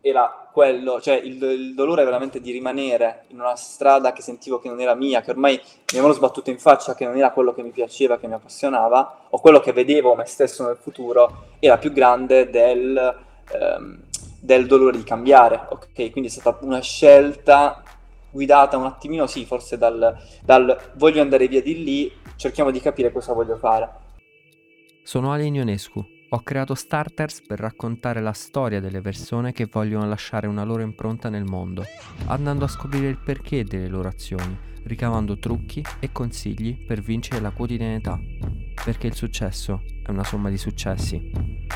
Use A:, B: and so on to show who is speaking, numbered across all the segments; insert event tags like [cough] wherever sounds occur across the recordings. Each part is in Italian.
A: era quello, cioè il, il, dolore veramente di rimanere in una strada che sentivo che non era mia, che ormai mi avevano sbattuto in faccia, che non era quello che mi piaceva, che mi appassionava, o quello che vedevo me stesso nel futuro, era più grande del, ehm, del dolore di cambiare, ok? Quindi è stata una scelta guidata un attimino, sì, forse dal, dal voglio andare via di lì, cerchiamo di capire cosa voglio fare.
B: Sono Ali Ionescu ho creato starters per raccontare la storia delle persone che vogliono lasciare una loro impronta nel mondo, andando a scoprire il perché delle loro azioni, ricavando trucchi e consigli per vincere la quotidianità, perché il successo è una somma di successi.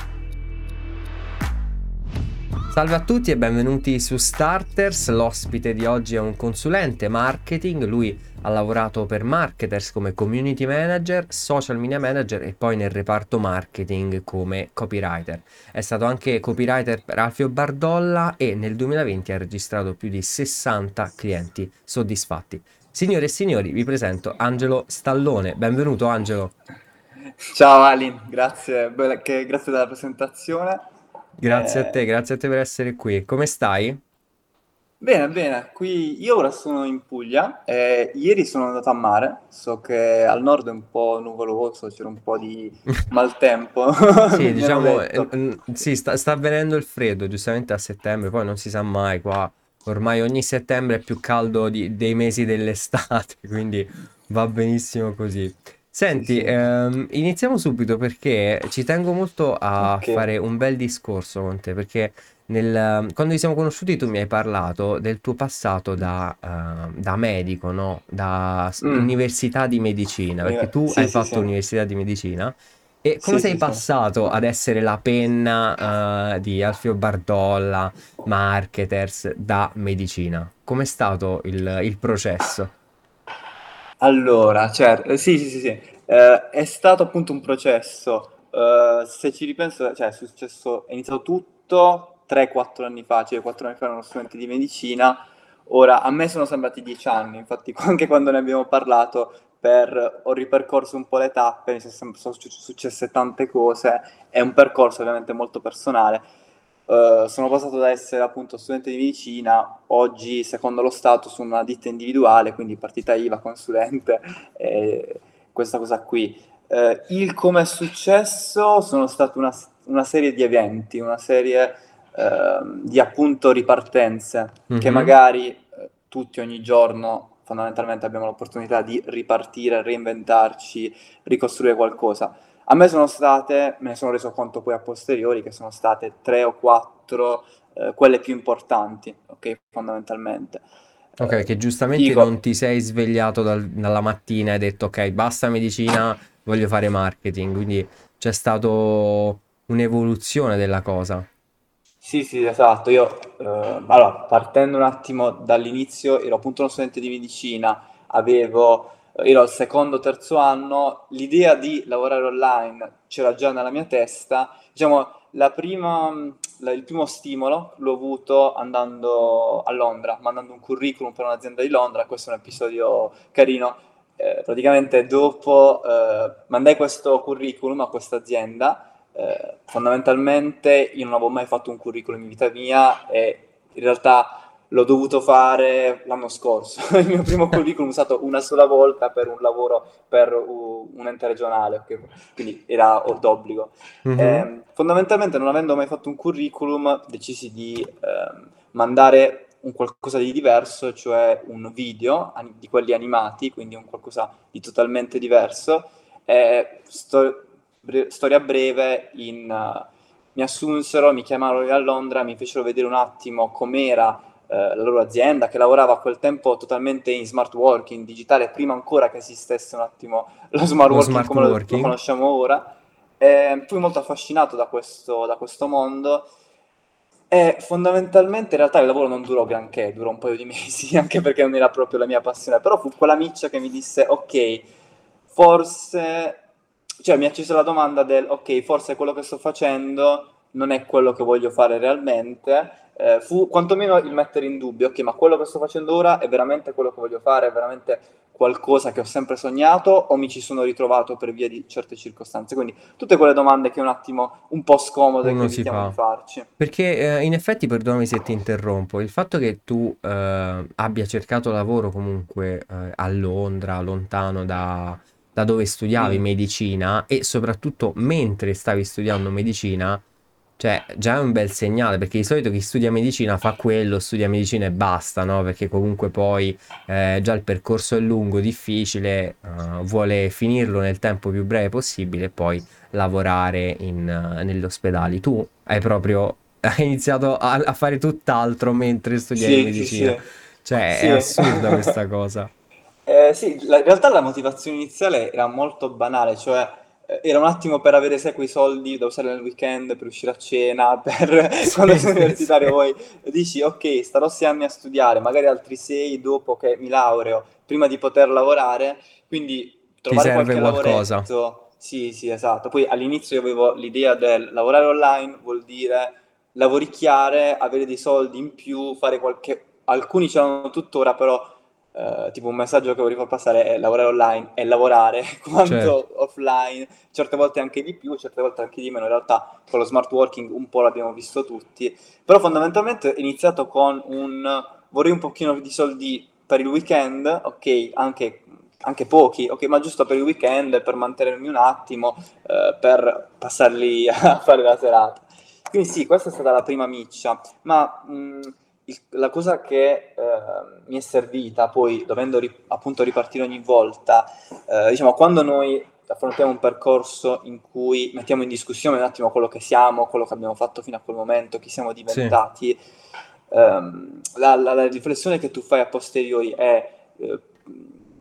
B: Salve a tutti e benvenuti su Starters. L'ospite di oggi è un consulente marketing. Lui ha lavorato per marketers come community manager, social media manager e poi nel reparto marketing come copywriter. È stato anche copywriter per Alfio Bardolla e nel 2020 ha registrato più di 60 clienti soddisfatti. Signore e signori, vi presento Angelo Stallone. Benvenuto Angelo.
A: Ciao Alin, grazie, grazie della presentazione.
B: Grazie a te, eh, grazie a te per essere qui. Come stai?
A: Bene, bene, qui io ora sono in Puglia, e ieri sono andato a mare, so che al nord è un po' nuvoloso, c'era un po' di [laughs] maltempo.
B: sì, [laughs] diciamo, eh, sì, sta, sta avvenendo il freddo, giustamente a settembre, poi non si sa mai qua, ormai ogni settembre è più caldo di, dei mesi dell'estate, [laughs] quindi va benissimo così. Senti, ehm, iniziamo subito perché ci tengo molto a Ok. fare un bel discorso con te, perché nel- quando ci siamo conosciuti tu mi hai parlato del tuo passato da, eh, da medico, no? Da Mm. università di medicina, perché tu Sì, hai sì, fatto sì. università di medicina. E come sei passato ad essere la penna, eh, di Alfio Bardolla, marketers da medicina? Com'è stato il, il processo?
A: Allora, certo, sì, sì, sì, sì. Eh, è stato appunto un processo. Eh, se ci ripenso, cioè, è successo, è iniziato tutto 3-4 anni fa, cioè 4 anni fa ero uno studente di medicina. Ora, a me sono sembrati 10 anni, infatti [laughs] anche quando ne abbiamo parlato, per, ho ripercorso un po' le tappe, mi sono successe tante cose, è un percorso ovviamente molto personale Uh, sono passato da essere appunto studente di medicina, oggi secondo lo Stato sono una ditta individuale, quindi partita IVA, consulente, [laughs] e questa cosa qui. Uh, il come è successo sono state una, una, serie di eventi, una serie di appunto ripartenze, mm-hmm. che magari tutti ogni giorno fondamentalmente abbiamo l'opportunità di ripartire, reinventarci, ricostruire qualcosa a me sono state, me ne sono reso conto poi a posteriori, che sono state tre o quattro eh, quelle più importanti, ok, fondamentalmente.
B: Ok, eh, che giustamente dico, non ti sei svegliato dal, dalla mattina e hai detto ok, basta medicina, voglio fare marketing, quindi c'è stato un'evoluzione della cosa.
A: Sì, sì, esatto. Io, eh, allora, partendo un attimo dall'inizio, ero appunto uno studente di medicina, avevo ero al secondo, terzo anno, l'idea di lavorare online c'era già nella mia testa. Diciamo, la prima, la, il primo stimolo l'ho avuto andando a Londra, mandando un curriculum per un'azienda di Londra, questo è un episodio carino. Eh, praticamente dopo eh, mandai questo curriculum a questa azienda, eh, fondamentalmente io non avevo mai fatto un curriculum in vita mia e in realtà l'ho dovuto fare l'anno scorso. [laughs] Il mio primo curriculum è usato una sola volta per un lavoro per un ente regionale, quindi era d'obbligo. Mm-hmm. Eh, fondamentalmente, non avendo mai fatto un curriculum, decisi di eh, mandare un qualcosa di diverso, cioè un video di quelli animati, quindi un qualcosa di totalmente diverso. Eh, sto- bre- storia breve, in, uh, mi assunsero, mi chiamarono a Londra, mi fecero vedere un attimo com'era eh, la loro azienda che lavorava a quel tempo totalmente in smart working, digitale, prima ancora che esistesse un attimo lo smart lo working smart come working. Lo, lo, conosciamo ora. E fui molto affascinato da questo, da questo mondo e fondamentalmente in realtà il lavoro non durò granché, durò un paio di [laughs] mesi, anche perché non era proprio la mia passione, però fu quella miccia che mi disse ok, forse, cioè mi ha acceso la domanda del ok, forse quello che sto facendo non è quello che voglio fare realmente eh, fu quantomeno il mettere in dubbio, ok, ma quello che sto facendo ora è veramente quello che voglio fare, è veramente qualcosa che ho sempre sognato o mi ci sono ritrovato per via di certe circostanze? Quindi tutte quelle domande che un attimo un po' scomode
B: Uno
A: che evitiamo
B: fa.
A: di farci.
B: Perché eh, in effetti, perdonami se ti interrompo, il fatto che tu eh, abbia cercato lavoro comunque eh, a Londra, lontano da, da dove studiavi
A: Mm.
B: medicina e soprattutto mentre stavi studiando medicina, cioè già è un bel segnale perché di solito chi studia medicina fa quello, studia medicina e basta, no? Perché comunque poi eh, già il percorso è lungo, difficile, eh, vuole finirlo nel tempo più breve possibile e poi lavorare in, eh, negli ospedali. Tu hai proprio [laughs] hai iniziato a, a fare tutt'altro mentre studiavi
A: Sì, sì,
B: medicina.
A: sì.
B: Cioè, è
A: Sì.
B: assurda [laughs] questa cosa.
A: Eh, sì, la- in realtà la motivazione iniziale era molto banale, cioè eh, era un attimo per avere sai quei soldi da usare nel weekend, per uscire a cena, [laughs] per quando
B: Sì,
A: sei universitario
B: sì.
A: poi dici ok, starò sei anni a studiare, magari altri sei dopo che mi laureo, prima di poter lavorare, quindi
B: Ti
A: trovare
B: serve
A: qualche
B: qualcosa.
A: lavoretto, sì, sì, esatto. Poi all'inizio io avevo l'idea del lavorare online vuol dire lavoricchiare, avere dei soldi in più, fare qualche... Alcuni ce l'hanno tuttora, però eh, tipo un messaggio che vorrei far passare è lavorare online è lavorare [laughs] quanto
B: Certo.
A: offline, certe volte anche di più, certe volte anche di meno. In realtà con lo smart working un po' l'abbiamo visto tutti, però fondamentalmente è iniziato con un vorrei un pochino di soldi per il weekend, ok, anche, anche pochi, ok, ma giusto per il weekend, per mantenermi un attimo, eh, per passarli [laughs] a fare la serata. Quindi sì, questa è stata la prima miccia, ma mh, il- la cosa che eh, mi è servita poi, dovendo ri- appunto ripartire ogni volta, eh, diciamo, quando noi affrontiamo un percorso in cui mettiamo in discussione un attimo quello che siamo, quello che abbiamo fatto fino a quel momento, chi siamo
B: Sì.
A: diventati, ehm, la, la- la riflessione che tu fai a posteriori è, eh,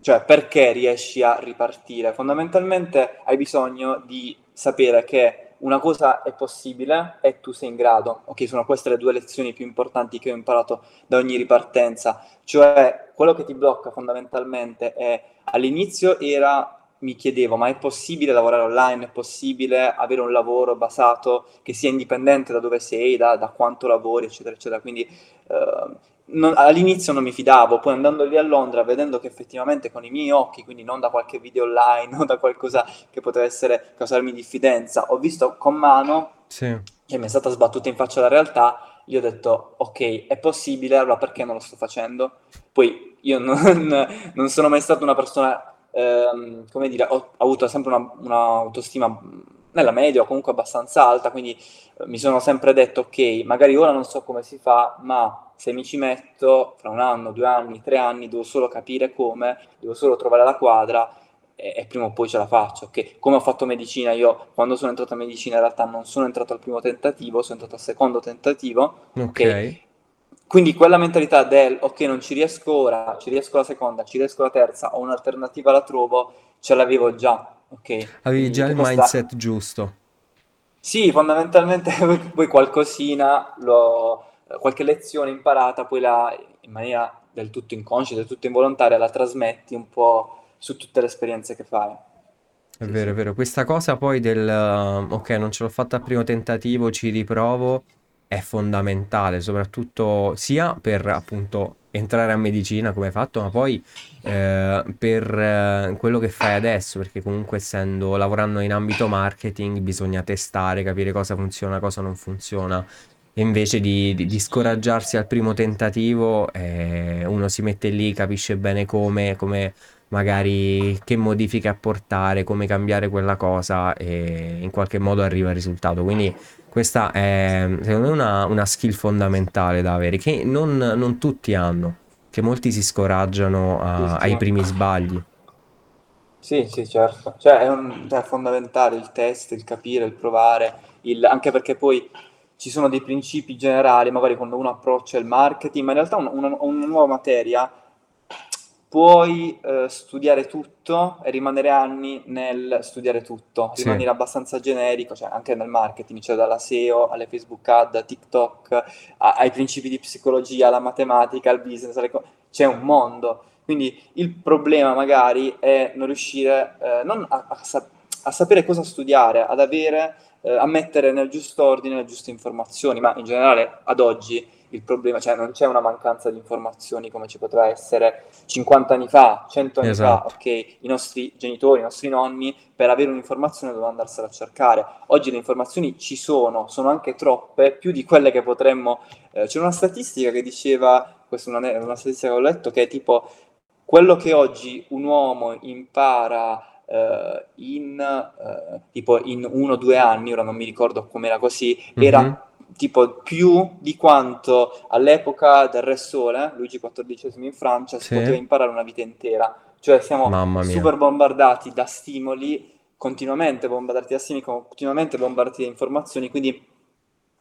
A: cioè, perché riesci a ripartire? Fondamentalmente hai bisogno di sapere che una cosa è possibile e tu sei in grado. Ok, sono queste le due lezioni più importanti che ho imparato da ogni ripartenza. Cioè, quello che ti blocca fondamentalmente è all'inizio era mi chiedevo, ma è possibile lavorare online? È possibile avere un lavoro basato che sia indipendente da dove sei, da, da quanto lavori, eccetera, eccetera. Quindi eh, non- all'inizio non mi fidavo, poi andando lì a Londra, vedendo che effettivamente con i miei occhi, quindi non da qualche video online [laughs] o da qualcosa che poteva essere causarmi diffidenza, ho visto con mano
B: Sì.
A: che mi è stata sbattuta in faccia la realtà, gli ho detto, ok, è possibile, allora perché non lo sto facendo? Poi io non, [laughs] non sono mai stata una persona, ehm, come dire, ho, ho avuto sempre una, un'autostima nella media o comunque abbastanza alta, quindi eh, mi sono sempre detto, ok, magari ora non so come si fa, ma se mi ci metto fra un anno, due anni, tre anni, devo solo capire come, devo solo trovare la quadra e, e prima o poi ce la faccio. ok? Come ho fatto medicina, io quando sono entrato in medicina in realtà non sono entrato al primo tentativo, sono entrato al secondo tentativo, ok?
B: Ok.
A: Quindi quella mentalità del ok, non ci riesco ora, ci riesco la seconda, ci riesco la terza, ho un'alternativa la trovo, ce l'avevo già, ok?
B: Avevi già il mindset giusto.
A: Sì, fondamentalmente [laughs] poi qualcosina, l'ho- qualche lezione imparata, poi la, in maniera del tutto inconscia, del tutto involontaria, la trasmetti un po' su tutte le esperienze che fai.
B: È
A: Sì,
B: vero, è
A: sì.
B: vero. Questa cosa poi del uh, ok, non ce l'ho fatta al primo tentativo, ci riprovo, è fondamentale, soprattutto sia per appunto entrare a medicina come hai fatto, ma poi eh, per eh, quello che fai adesso, perché comunque essendo lavorando in ambito marketing bisogna testare, capire cosa funziona, cosa non funziona. E invece di, di- di scoraggiarsi al primo tentativo, eh, uno si mette lì, capisce bene come, come magari che modifiche apportare, come cambiare quella cosa e in qualche modo arriva al risultato. Quindi questa è secondo me una, una skill fondamentale da avere, che non, non tutti hanno, che molti si scoraggiano a- ai primi sbagli.
A: Sì, sì, certo. Cioè è, un- è fondamentale il test, il capire, il provare, il- anche perché poi ci sono dei principi generali, magari quando uno approccia il marketing, ma in realtà un- una, una nuova materia puoi eh, studiare tutto e rimanere anni nel studiare tutto,
B: Sì.
A: rimanere abbastanza generico, cioè anche nel marketing, cioè dalla SEO alle Facebook ad, TikTok, a- ai principi di psicologia, alla matematica, al business, alle co- c'è un mondo. Quindi il problema magari è non riuscire eh, non a, a sa- a sapere cosa studiare, ad avere, eh, a mettere nel giusto ordine le giuste informazioni, ma in generale ad oggi il problema, cioè non c'è una mancanza di informazioni come ci potrà essere 50 anni fa, 100 anni esatto. fa, ok? I nostri genitori, i nostri nonni, per avere un'informazione dovevano andarsela a cercare. Oggi le informazioni ci sono, sono anche troppe, più di quelle che potremmo... Eh, c'è una statistica che diceva, questa è una, una statistica che ho letto, che è tipo quello che oggi un uomo impara Uh, in uh, tipo in uno o due anni, ora non mi ricordo com'era così, mm-hmm. era tipo più di quanto all'epoca del Re Sole, Luigi XIV in Francia, si poteva imparare una vita intera. Cioè siamo super bombardati da stimoli, continuamente bombardati da stimoli, continuamente bombardati da informazioni, quindi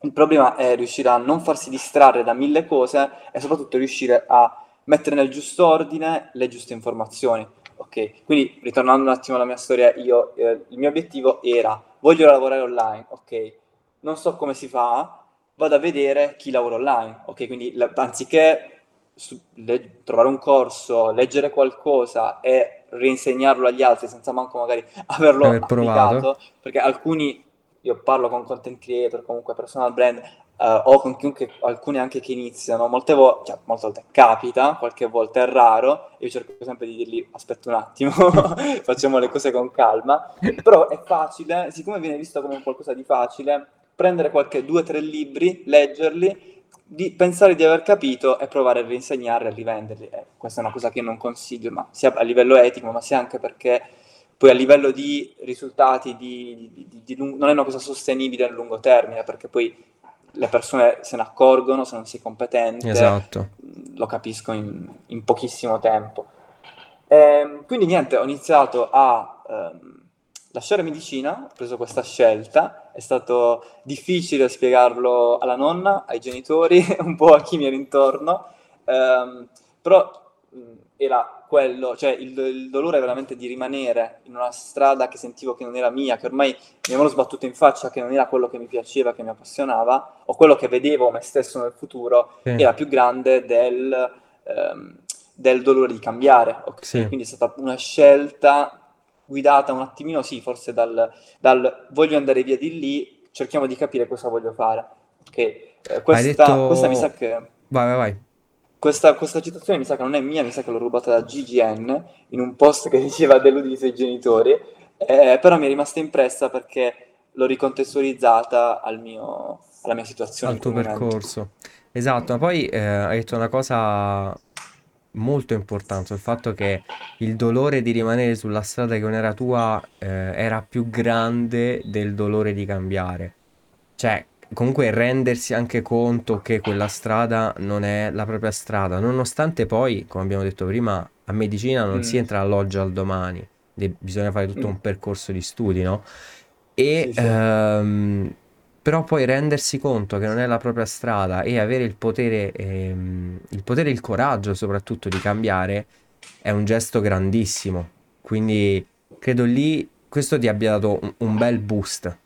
A: il problema è riuscire a non farsi distrarre da mille cose e soprattutto riuscire a mettere nel giusto ordine le giuste informazioni. Ok, quindi ritornando un attimo alla mia storia, io, eh, il mio obiettivo era voglio lavorare online, ok, non so come si fa, vado a vedere chi lavora online. Ok, quindi la, anziché su, le, trovare un corso, leggere qualcosa e reinsegnarlo agli altri senza manco magari averlo Aver applicato, perché alcuni, io parlo con content creator, comunque personal brand, uh, o con chiunque, alcuni anche che iniziano, molte, vo- cioè, molte volte capita, qualche volta è raro, io cerco sempre di dirgli aspetta un attimo, [laughs] facciamo le cose con calma, [laughs] però è facile, siccome viene visto come qualcosa di facile, prendere qualche due o tre libri, leggerli, di pensare di aver capito e provare a reinsegnarli, a rivenderli. Eh, questa è una cosa che non consiglio, ma sia a livello etico, ma sia anche perché poi a livello di risultati di, di, di, lungo, non è una cosa sostenibile a lungo termine, perché poi le persone se ne accorgono se non sei competente,
B: esatto.
A: lo capisco in, in pochissimo tempo. E, ehm, quindi niente, ho iniziato a... Um, lasciare medicina, ho preso questa scelta, è stato difficile spiegarlo alla nonna, ai genitori, [laughs] un po' a chi mi era intorno, ehm, però era quello, cioè il, il, dolore veramente di rimanere in una strada che sentivo che non era mia, che ormai mi avevano sbattuto in faccia che non era quello che mi piaceva, che mi appassionava, o quello che vedevo me stesso nel futuro, sì. era più grande del, ehm, del dolore di cambiare. Okay? Sì. Quindi è stata una scelta guidata un attimino, sì, forse dal, dal voglio andare via di lì, cerchiamo di capire cosa voglio fare. Che eh, questa, detto... questa mi sa che...
B: Vai, vai, vai.
A: Questa, questa, citazione mi sa che non è mia, mi sa che l'ho rubata da GGN in un post che [laughs] diceva deludi i suoi genitori, eh, però mi è rimasta impressa perché l'ho ricontestualizzata al mio, alla mia situazione.
B: Al tuo percorso. Esatto, ma poi eh, hai detto una cosa molto importante il fatto che il dolore di rimanere sulla strada che non era tua eh, era più grande del dolore di cambiare. Cioè, comunque rendersi anche conto che quella strada non è la propria strada, nonostante poi, come abbiamo detto prima, a medicina non mm. si entra all'oggi al domani, de- bisogna fare tutto mm. un percorso di studi, no? E sì, sì. Ehm, però poi rendersi conto che non è la propria strada e avere il potere, ehm, il potere e il coraggio soprattutto di cambiare è un gesto grandissimo. Quindi credo lì questo ti abbia dato un, un bel boost.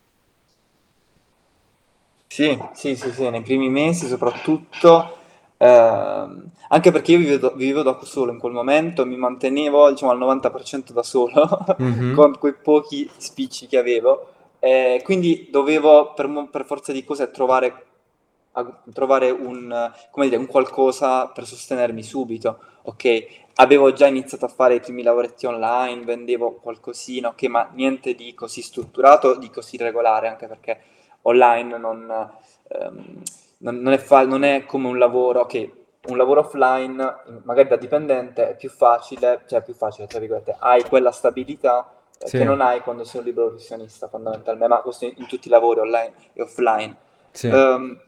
A: Sì, sì, sì, sì, nei primi mesi soprattutto, eh, anche perché io vivevo, vivevo, da solo in quel momento, mi mantenevo diciamo al 90% da solo, mm-hmm. [laughs] con quei pochi spicci che avevo eh, quindi dovevo per, per, forza di cose trovare, trovare un, dire, un, qualcosa per sostenermi subito. Ok, avevo già iniziato a fare i primi lavoretti online, vendevo qualcosina, ok, ma niente di così strutturato, di così regolare, anche perché online non, ehm, non, non, è, fa- non è, come un lavoro, ok, un lavoro offline, magari da dipendente, è più facile, cioè più facile, tra virgolette, hai quella stabilità sì. che non hai quando sei un libero professionista fondamentalmente, ma questo in, tutti i lavori online e offline. Sì. Um,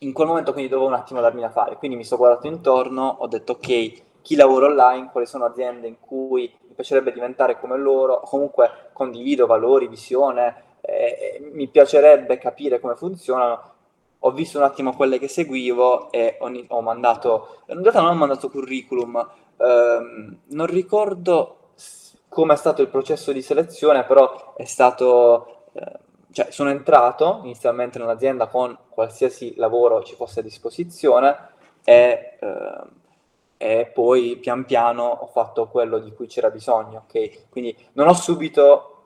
A: in quel momento quindi dovevo un attimo darmi da fare, quindi mi sono guardato intorno, ho detto ok, chi lavora online, quali sono aziende in cui mi piacerebbe diventare come loro, comunque condivido valori, visione, eh, mi piacerebbe capire come funzionano. Ho visto un attimo quelle che seguivo e ho, ho mandato, in realtà non ho mandato curriculum, ehm, non ricordo come è stato il processo di selezione, però è stato, eh, cioè sono entrato inizialmente in un'azienda con qualsiasi lavoro ci fosse a disposizione e, eh, e poi pian piano ho fatto quello di cui c'era bisogno, ok? Quindi non ho subito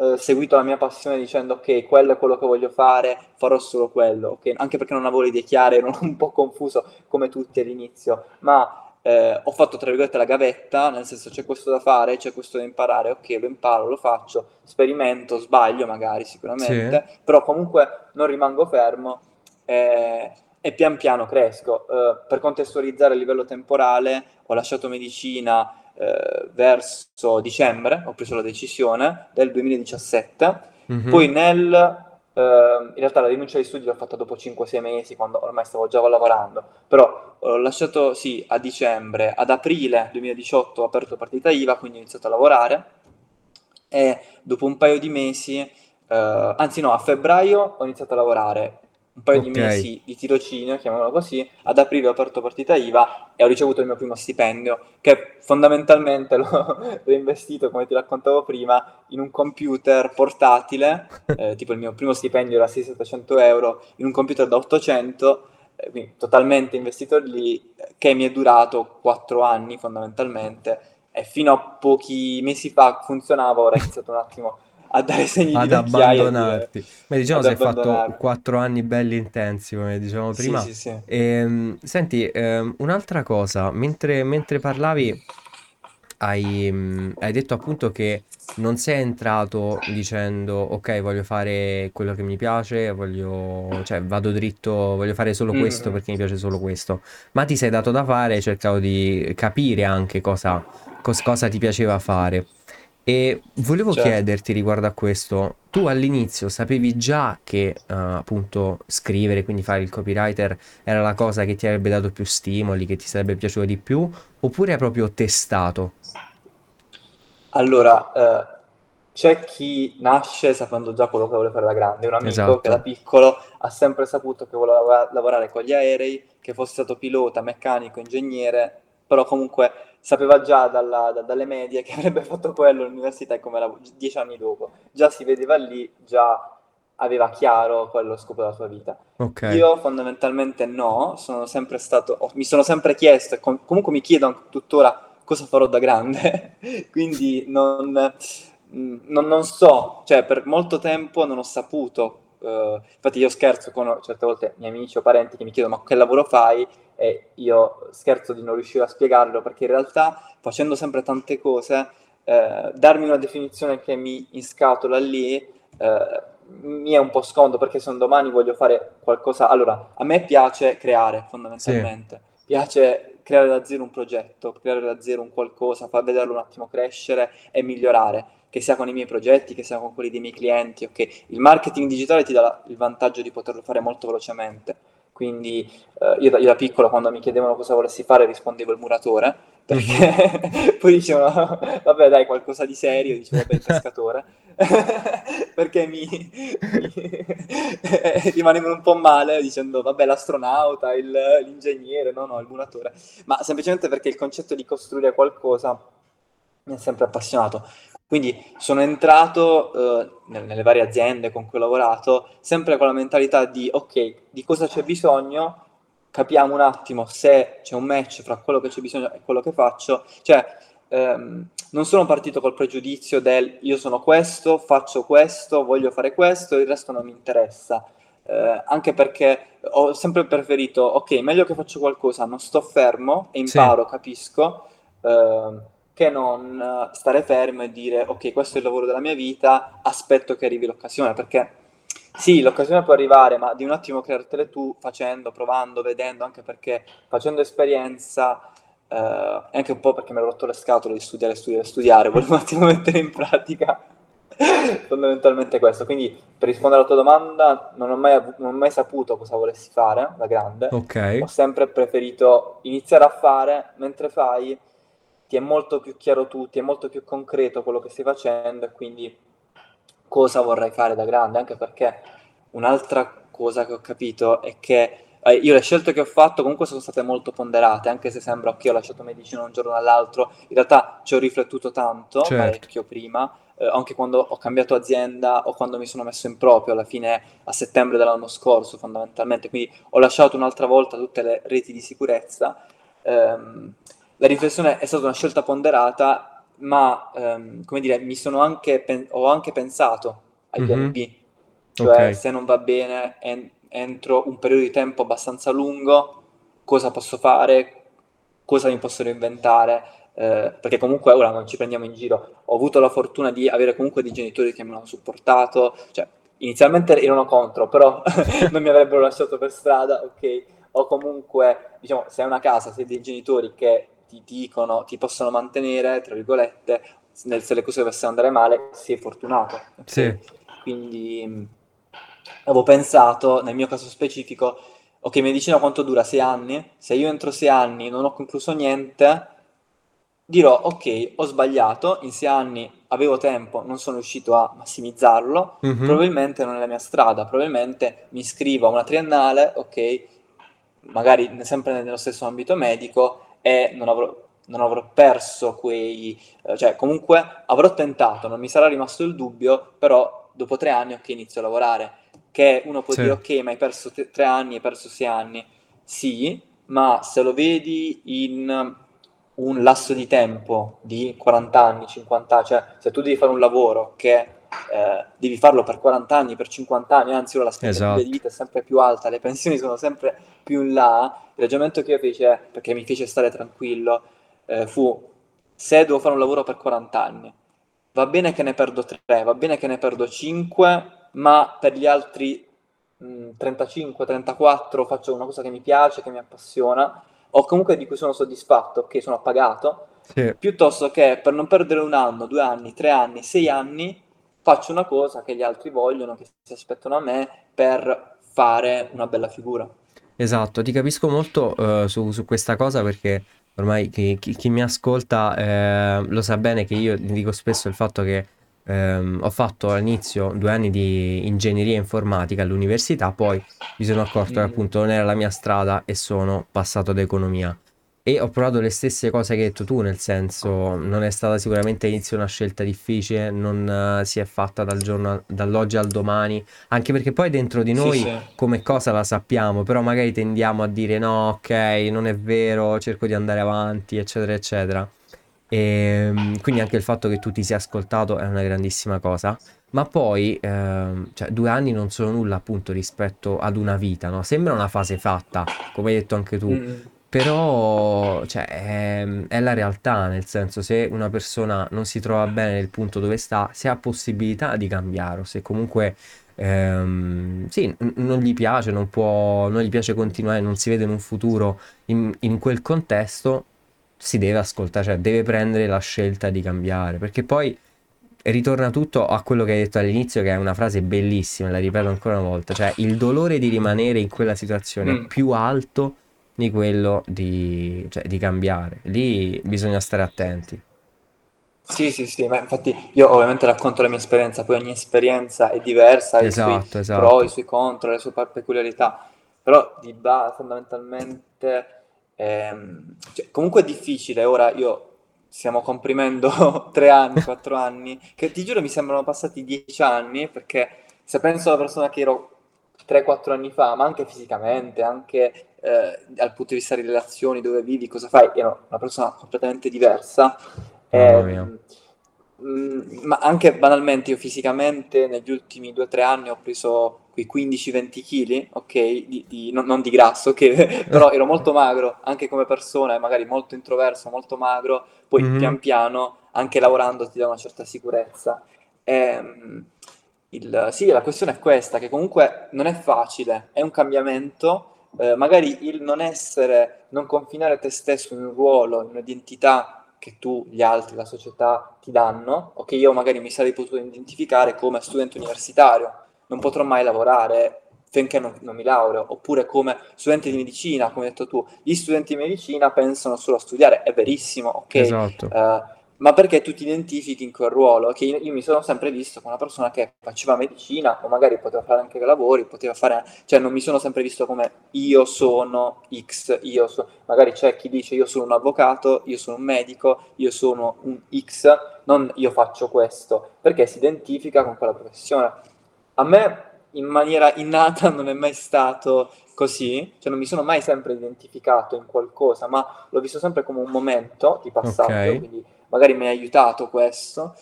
A: eh, seguito la mia passione dicendo ok, quello è quello che voglio fare, farò solo quello, okay? anche perché non avevo le idee chiare, ero un po' confuso come tutti all'inizio, ma eh, ho fatto tra virgolette la gavetta, nel senso c'è questo da fare, c'è questo da imparare, ok, lo imparo, lo faccio, sperimento, sbaglio magari sicuramente, sì. però comunque non rimango fermo eh, e pian piano cresco. Eh, per contestualizzare a livello temporale, ho lasciato medicina eh, verso dicembre, ho preso la decisione del 2017, mm-hmm. poi nel in realtà la rinuncia agli studi l'ho fatta dopo 5-6 mesi, quando ormai stavo già lavorando, però ho lasciato sì a dicembre, ad aprile 2018 ho aperto partita IVA, quindi ho iniziato a lavorare. E dopo un paio di mesi, uh, anzi no, a febbraio ho iniziato a lavorare un paio okay. di mesi di tirocinio, chiamiamolo così, ad aprile ho aperto partita IVA e ho ricevuto il mio primo stipendio, che fondamentalmente [laughs] l'ho, l'ho investito, come ti raccontavo prima, in un computer portatile, [laughs] eh, tipo il mio primo stipendio era 600 euro, in un computer da 800, eh, quindi totalmente investito lì, che mi è durato 4 anni fondamentalmente, e fino a pochi mesi fa funzionava, ora è iniziato un attimo a dare segni
B: ad
A: di
B: abbandonarti. Ma diciamo hai fatto quattro anni belli intensi, come dicevamo prima.
A: Sì, sì, sì.
B: E, ehm, senti, um, un'altra cosa, mentre, mentre parlavi hai, um, hai, detto appunto che non sei entrato dicendo ok voglio fare quello che mi piace, voglio, cioè vado dritto, voglio fare solo mm. questo perché mi piace solo questo, ma ti sei dato da fare, hai cercato di capire anche cosa, cos- cosa ti piaceva fare. E volevo certo. chiederti riguardo a questo, tu all'inizio sapevi già che uh, appunto scrivere, quindi fare il copywriter era la cosa che ti avrebbe dato più stimoli, che ti sarebbe piaciuto di più, oppure hai proprio testato?
A: Allora, eh, c'è chi nasce sapendo già quello che vuole fare da grande, un amico esatto. che da piccolo ha sempre saputo che voleva lavorare con gli aerei, che fosse stato pilota, meccanico, ingegnere, però comunque sapeva già dalla, da, dalle medie che [laughs] avrebbe fatto quello all'università e come lavoro, dieci anni dopo. Già si vedeva lì, già aveva chiaro quello scopo della sua vita.
B: Okay.
A: Io fondamentalmente no, sono sempre stato, oh, mi sono sempre chiesto e com- comunque mi chiedo tuttora cosa farò da grande, [laughs] quindi non, mm, non, non, so, cioè per molto tempo non ho saputo, uh, infatti io scherzo con certe volte miei amici o parenti che mi chiedono ma che lavoro fai? E io scherzo di non riuscire a spiegarlo perché in realtà facendo sempre tante cose, eh, darmi una definizione che mi inscatola lì eh, mi è un po' scondo perché se un domani voglio fare qualcosa, allora a me piace creare fondamentalmente, sì. piace creare da zero un progetto, creare da zero un qualcosa, far vederlo un attimo crescere e migliorare che sia con i miei progetti, che sia con quelli dei miei clienti, ok? Il marketing digitale ti dà il vantaggio di poterlo fare molto velocemente quindi eh, io, da, io, da, piccolo quando mi chiedevano cosa volessi fare rispondevo il muratore, perché mhm. [laughs] poi dicevano vabbè dai qualcosa di serio, dicevo vabbè il pescatore, [laughs] perché mi, mi [laughs] rimanevano un po' male dicendo vabbè l'astronauta, il, l'ingegnere, no no il muratore, ma semplicemente perché il concetto di costruire qualcosa mi ha sempre appassionato. Quindi sono entrato eh, nelle varie aziende con cui ho lavorato sempre con la mentalità di ok, di cosa c'è bisogno, capiamo un attimo se c'è un match fra quello che c'è bisogno e quello che faccio. Cioè, ehm, non sono partito col pregiudizio del io sono questo, faccio questo, voglio fare questo, il resto non mi interessa. Eh, anche perché ho sempre preferito, ok, meglio che faccio qualcosa, non sto fermo e imparo, sì. capisco. Eh, che non eh, stare fermo e dire ok, questo è il lavoro della mia vita, aspetto che arrivi l'occasione, perché sì, l'occasione può arrivare, ma di un attimo creartele tu facendo, provando, vedendo, anche perché facendo esperienza, eh, anche un po' perché mi ero rotto le scatole di studiare, studiare, studiare, volevo un attimo [laughs] mettere in pratica [laughs] fondamentalmente questo. Quindi per rispondere alla tua domanda, non ho mai, non ho mai saputo cosa volessi fare da grande,
B: okay.
A: ho sempre preferito iniziare a fare, mentre fai ti è molto più chiaro tu, ti è molto più concreto quello che stai facendo e quindi cosa vorrai fare da grande, anche perché un'altra cosa che ho capito è che eh, io le scelte che ho fatto comunque sono state molto ponderate, anche se sembra che ho lasciato medicina un giorno all'altro, in realtà ci ho riflettuto tanto, certo. parecchio prima, eh, anche quando ho cambiato azienda o quando mi sono messo in proprio alla fine a settembre dell'anno scorso fondamentalmente, quindi ho lasciato un'altra volta tutte le reti di sicurezza. Ehm, la riflessione è stata una scelta ponderata ma ehm, come dire, mi sono anche, pen- ho anche pensato ai piani mm-hmm. B, cioè okay. se non va bene en- entro un periodo di tempo abbastanza lungo, cosa posso fare, cosa mi posso reinventare, eh, perché comunque ora non ci prendiamo in giro, ho avuto la fortuna di avere comunque dei genitori che mi hanno supportato, cioè inizialmente erano contro, però [laughs] non mi avrebbero lasciato per strada, ok, o comunque, diciamo, se hai una casa, se hai dei genitori che ti dicono, ti possono mantenere, tra virgolette, nel, se le cose dovessero andare male, sei fortunato. Okay?
B: Sì.
A: Quindi mh, avevo pensato, nel mio caso specifico, ok, medicina quanto dura? Sei anni? Se io entro sei anni non ho concluso niente, dirò, ok, ho sbagliato, in sei anni avevo tempo, non sono riuscito a massimizzarlo, mm-hmm. probabilmente non è la mia strada, probabilmente mi iscrivo a una triennale, ok, magari sempre nello stesso ambito medico e non avrò, non avrò perso quei... Eh, cioè comunque avrò tentato, non mi sarà rimasto il dubbio, però dopo tre anni ok inizio a lavorare, che uno può sì. dire ok ma hai perso t- tre anni, hai perso sei anni, sì, ma se lo vedi in un lasso di tempo di 40 anni, 50 anni, cioè se tu devi fare un lavoro che eh, devi farlo per 40 anni, per 50 anni, anzi ora l'aspettativa esatto. di vita è sempre più alta, le pensioni sono sempre più in là, il ragionamento che io fece, perché mi fece stare tranquillo, eh, fu se devo fare un lavoro per 40 anni, va bene che ne perdo 3, va bene che ne perdo 5, ma per gli altri mh, 35, 34 faccio una cosa che mi piace, che mi appassiona, o comunque di cui sono soddisfatto, che sono appagato, sì. piuttosto che per non perdere un anno, due anni, tre anni, sei anni, faccio una cosa che gli altri vogliono, che si aspettano a me per fare una bella figura.
B: Esatto, ti capisco molto uh, su, su, questa cosa perché ormai chi, chi, chi mi ascolta eh, lo sa bene che io dico spesso il fatto che ehm, ho fatto all'inizio due anni di ingegneria informatica all'università, poi mi sono accorto che mm. appunto non era la mia strada e sono passato ad economia. E ho provato le stesse cose che hai detto tu, nel senso non è stata sicuramente all'inizio una scelta difficile, non uh, si è fatta dal giorno, dall'oggi al domani, anche perché poi dentro di noi sì, sì. come cosa la sappiamo, però magari tendiamo a dire no, ok, non è vero, cerco di andare avanti, eccetera, eccetera. E ehm, quindi anche il fatto che tu ti sia ascoltato è una grandissima cosa. Ma poi, ehm, cioè, due anni non sono nulla appunto rispetto ad una vita, no? Sembra una fase fatta, come hai detto anche tu. Mm. Però, cioè, è, è, la realtà, nel senso, se una persona non si trova bene nel punto dove sta, se ha possibilità di cambiare, o se comunque, ehm, sì, n- non gli piace, non può, non gli piace continuare, non si vede in un futuro in, in quel contesto, si deve ascoltare, cioè deve prendere la scelta di cambiare, perché poi ritorna tutto a quello che hai detto all'inizio, che è una frase bellissima, la ripeto ancora una volta, cioè il dolore di rimanere in quella situazione mm. è più alto di quello di, cioè, di cambiare. Lì bisogna stare attenti.
A: Sì, sì, sì, ma infatti io ovviamente racconto la mia esperienza, poi ogni esperienza è diversa, esatto, i suoi esatto. pro, i suoi contro, le sue peculiarità, però di base fondamentalmente Ehm, cioè, comunque è difficile, ora io stiamo comprimendo [laughs] tre anni, quattro anni, che ti giuro mi sembrano passati dieci anni, perché se penso alla persona che ero 3-4 anni fa, ma anche fisicamente, anche eh, dal punto di vista di relazioni, dove vivi, cosa fai, ero una persona completamente diversa. Eh, mh, ma anche banalmente io fisicamente negli ultimi 2-3 anni ho preso quei 15-20 kg, ok, di, di, non, non, di grasso, ok, [laughs] però ero molto magro anche come persona, magari molto introverso, molto magro, poi mm-hmm. pian piano, anche lavorando, ti dà una certa sicurezza. E, ehm, il, sì, la questione è questa, che comunque non è facile, è un cambiamento, eh, magari il non essere, non confinare te stesso in un ruolo, in un'identità che tu, gli altri, la società ti danno, o che io magari mi sarei potuto identificare come studente universitario, non potrò mai lavorare finché non, non, mi laureo, oppure come studenti di medicina, come hai detto tu, gli studenti di medicina pensano solo a studiare, è verissimo, ok?
B: Esatto.
A: Uh, ma perché tu ti identifichi in quel ruolo? Che io, io, mi sono sempre visto come una persona che faceva medicina, o magari poteva fare anche lavori, poteva fare, cioè non mi sono sempre visto come io sono X, io so, magari c'è chi dice io sono un avvocato, io sono un medico, io sono un X, non io faccio questo, perché si identifica con quella professione a me in maniera innata [laughs] non è mai stato così, cioè non mi sono mai sempre identificato in qualcosa, ma l'ho visto sempre come un momento di passaggio, okay. quindi magari mi ha aiutato questo.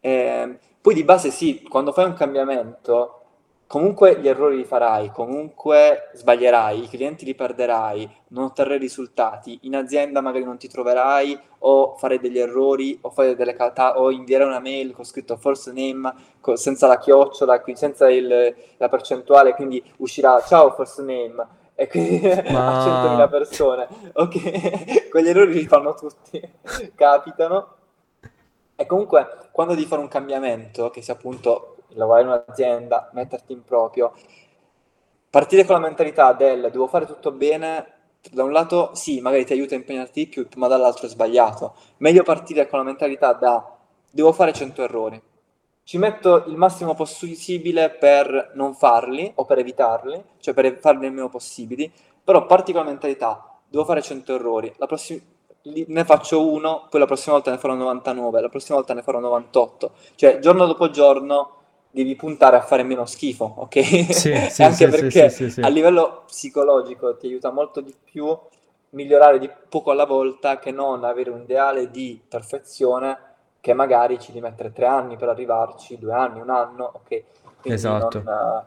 A: Eh, poi di base sì, quando fai un cambiamento comunque gli errori li farai, comunque sbaglierai, i clienti li perderai, non otterrai risultati, in azienda magari non ti troverai o fare degli errori o fare delle cata- o inviare una mail con scritto false name co- senza la chiocciola, senza il, la percentuale, quindi uscirà ciao false name e quindi [laughs] Ma... a 100.000 persone. Ok, [laughs] quegli errori li fanno tutti, [laughs] capitano. E comunque quando devi fare un cambiamento, che sia appunto lavorare in un'azienda, metterti in proprio, partire con la mentalità del devo fare tutto bene, da un lato sì, magari ti aiuta a impegnarti di più, ma dall'altro è sbagliato. Meglio partire con la mentalità da devo fare 100 errori. Ci metto il massimo possibile per non farli o per evitarli, cioè per farli il meno possibili, però parti con la mentalità devo fare 100 errori, la prossima ne faccio uno, poi la prossima volta ne farò 99, la prossima volta ne farò 98. Cioè, giorno dopo giorno devi puntare a fare meno schifo, ok? Sì, [laughs] sì, anche sì, perché sì, a livello psicologico ti aiuta molto di più migliorare di poco alla volta che non avere un ideale di perfezione che magari ci devi mettere tre anni per arrivarci, due anni, un anno, ok? Quindi esatto. Non,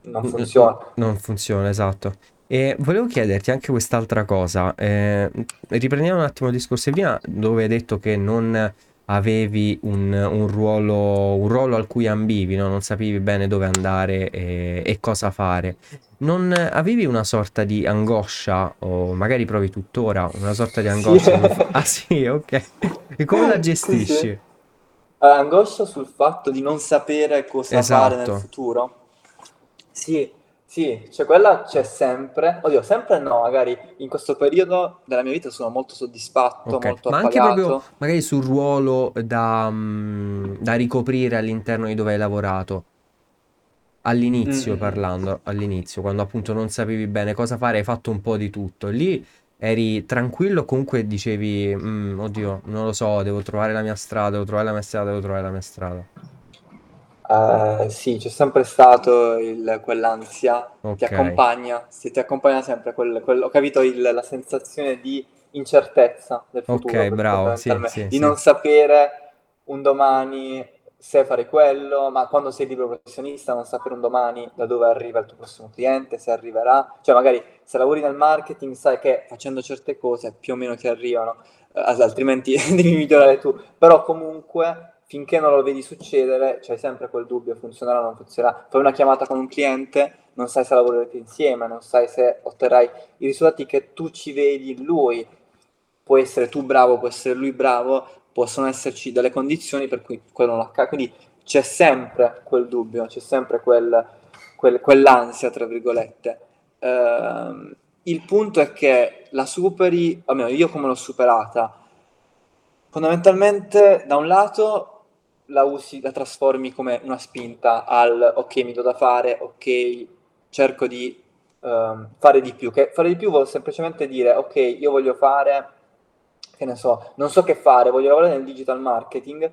A: non funziona. [laughs]
B: Non funziona, esatto. E volevo chiederti anche quest'altra cosa. Eh, riprendiamo un attimo il discorso prima dove hai detto che non avevi un, un, ruolo, un ruolo al cui ambivi, no? non sapevi bene dove andare e, e, cosa fare. Non avevi una sorta di angoscia, o magari provi tuttora, una sorta di angoscia? Sì. [laughs] Ah sì, ok. E come la gestisci? Sì, sì.
A: Uh, angoscia sul fatto di non sapere cosa esatto. fare nel esatto. futuro? Sì, sì, cioè quella c'è sempre. Oddio, sempre no, magari in questo periodo della mia vita sono molto soddisfatto, okay. molto
B: Ma anche proprio magari sul ruolo da, um, da ricoprire all'interno di dove hai lavorato. All'inizio mm. parlando, all'inizio, quando appunto non sapevi bene cosa fare, hai fatto un po' di tutto. Lì eri tranquillo, comunque dicevi, mm, oddio, non lo so, devo trovare la mia strada, devo trovare la mia strada, devo trovare la mia strada.
A: Uh, sì, c'è sempre stato il, quell'ansia, okay. ti accompagna, sì, ti accompagna sempre, quel, quel, ho capito il, la sensazione di incertezza del futuro,
B: ok, bravo, sì, sì,
A: di sì. non sapere un domani se fare quello, ma quando sei libero professionista non sapere un domani da dove arriva il tuo prossimo cliente, se arriverà, cioè magari se lavori nel marketing sai che facendo certe cose più o meno ti arrivano, eh, altrimenti [laughs] devi migliorare tu, però comunque finché non lo vedi succedere, c'hai sempre quel dubbio, funzionerà o non funzionerà. Fai una chiamata con un cliente, non sai se lavorerete insieme, non sai se otterrai i risultati che tu ci vedi in lui. Può essere tu bravo, può essere lui bravo, possono esserci delle condizioni per cui quello non accade. Quindi c'è sempre quel dubbio, c'è sempre quel, quel, quell'ansia, tra virgolette. Uh, il punto è che la superi, almeno io come l'ho superata, fondamentalmente da un lato la usi, la trasformi come una spinta al ok, mi do da fare, ok, cerco di um, fare di più. Che fare di più vuol semplicemente dire ok, io voglio fare, che ne so, non so che fare, voglio lavorare nel digital marketing,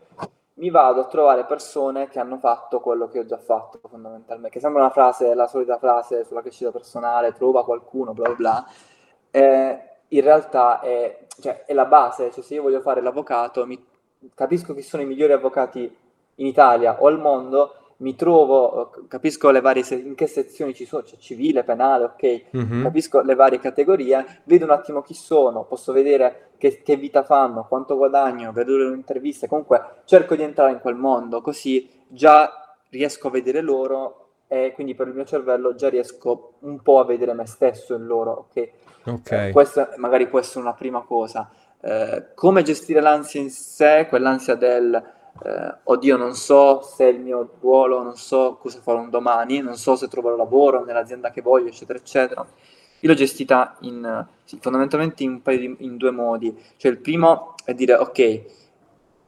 A: mi vado a trovare persone che hanno fatto quello che ho già fatto fondamentalmente, che sembra una frase, la solita frase sulla crescita personale, trova qualcuno, bla bla bla. Eh, in realtà è, cioè, è la base, cioè se io voglio fare l'avvocato mi capisco chi sono i migliori avvocati in Italia o al mondo, mi trovo, capisco le varie, in che sezioni ci sono, c'è cioè civile, penale, ok, mm-hmm. capisco le varie categorie, vedo un attimo chi sono, posso vedere che, che vita fanno, quanto guadagno, vedo le interviste, comunque cerco di entrare in quel mondo, così già riesco a vedere loro e quindi per il mio cervello già riesco un po' a vedere me stesso in loro, ok? okay. Eh, questa magari può essere una prima cosa. Eh, come gestire l'ansia in sé, quell'ansia del eh, oddio non so se è il mio ruolo, non so cosa farò un domani, non so se troverò lavoro nell'azienda che voglio, eccetera, eccetera. Io l'ho gestita in, fondamentalmente in, di, in due modi. Cioè il primo è dire ok,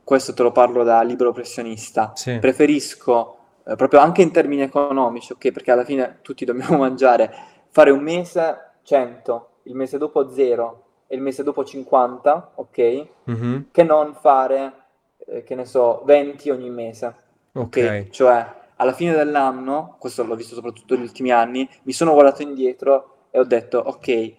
A: questo te lo parlo da libero professionista, sì. preferisco eh, proprio anche in termini economici, ok, perché alla fine tutti dobbiamo [laughs] mangiare, fare un mese 100, il mese dopo 0 e il mese dopo 50, ok? Mm-hmm. Che non fare, eh, che ne so, 20 ogni mese. Ok. okay? Cioè, alla fine dell'anno, questo l'ho visto soprattutto negli ultimi anni, mi sono guardato indietro e ho detto, ok, eh,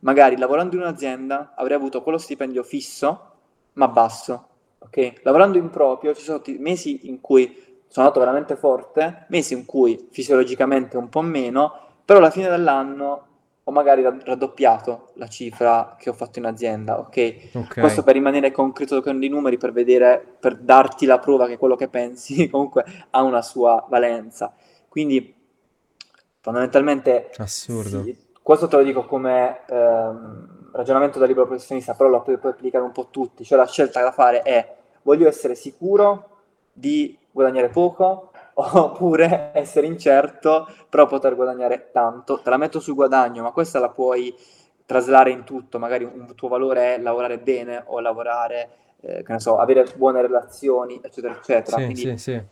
A: magari lavorando in un'azienda avrei avuto quello stipendio fisso, ma basso, ok? Lavorando in proprio ci sono mesi in cui sono andato veramente forte, mesi in cui fisiologicamente un po' meno, però alla fine dell'anno ho magari raddoppiato la cifra che ho fatto in azienda, ok? okay. Questo per rimanere concreto con i numeri, per vedere, per darti la prova che quello che pensi [laughs] comunque ha una sua valenza. Quindi fondamentalmente...
B: Assurdo. Sì,
A: questo te lo dico come ehm, ragionamento da libero professionista, però lo puoi, puoi applicare un po' tutti, cioè la scelta da fare è voglio essere sicuro di guadagnare poco [laughs] oppure essere incerto, però poter guadagnare tanto. Te la metto sul guadagno, ma questa la puoi traslare in tutto. Magari un tuo valore è lavorare bene o lavorare, eh, che ne so, avere buone relazioni, eccetera, eccetera.
B: Sì, Quindi, sì, sì.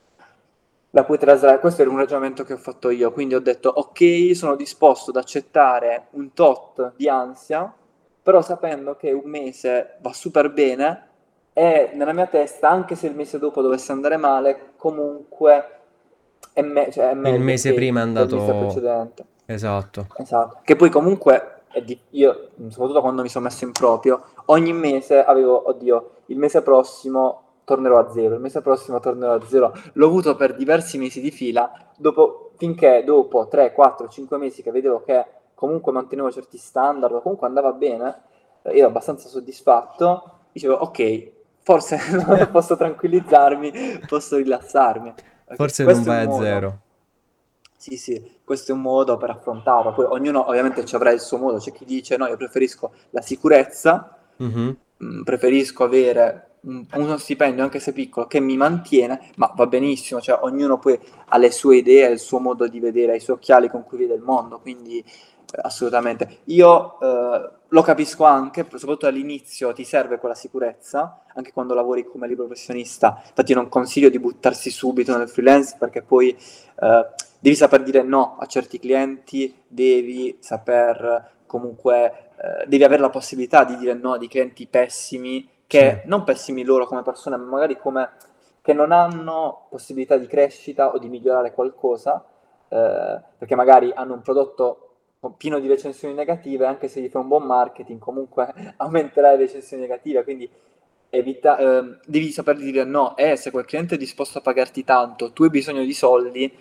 A: La puoi traslare. Questo è un ragionamento che ho fatto io. Quindi ho detto, ok, sono disposto ad accettare un tot di ansia, però sapendo che un mese va super bene e nella mia testa, anche se il mese dopo dovesse andare male, comunque è, me- cioè è
B: il mese prima è andato
A: precedente.
B: Esatto.
A: esatto. Che poi comunque di- io, soprattutto quando mi sono messo in proprio, ogni mese avevo, oddio, il mese prossimo tornerò a zero, il mese prossimo tornerò a zero. L'ho avuto per diversi mesi di fila, dopo, finché dopo 3, 4, 5 mesi che vedevo che comunque mantenevo certi standard, comunque andava bene, eh, io ero abbastanza soddisfatto, dicevo ok, forse [laughs] posso tranquillizzarmi, posso rilassarmi.
B: Forse non vai a zero.
A: Sì, sì, questo è un modo per affrontarlo. Poi ognuno ovviamente ci avrà il suo modo. C'è chi dice no, io preferisco la sicurezza, mm-hmm. preferisco avere un, uno stipendio anche se piccolo che mi mantiene, ma va benissimo, cioè ognuno poi ha le sue idee, il suo modo di vedere, i suoi occhiali con cui vede il mondo, quindi assolutamente. Io eh, lo capisco anche, soprattutto all'inizio ti serve quella sicurezza, anche quando lavori come libero professionista. Infatti non consiglio di buttarsi subito nel freelance perché poi eh, devi saper dire no a certi clienti, devi saper comunque, eh, devi avere la possibilità di dire no a dei clienti pessimi, che sì. non pessimi loro come persone, ma magari come che non hanno possibilità di crescita o di migliorare qualcosa, eh, perché magari hanno un prodotto pieno di recensioni negative, anche se gli fai un buon marketing, comunque [laughs] aumenterai le recensioni negative, quindi evita, eh, devi saper dire no, e eh, se quel cliente è disposto a pagarti tanto, tu hai bisogno di soldi,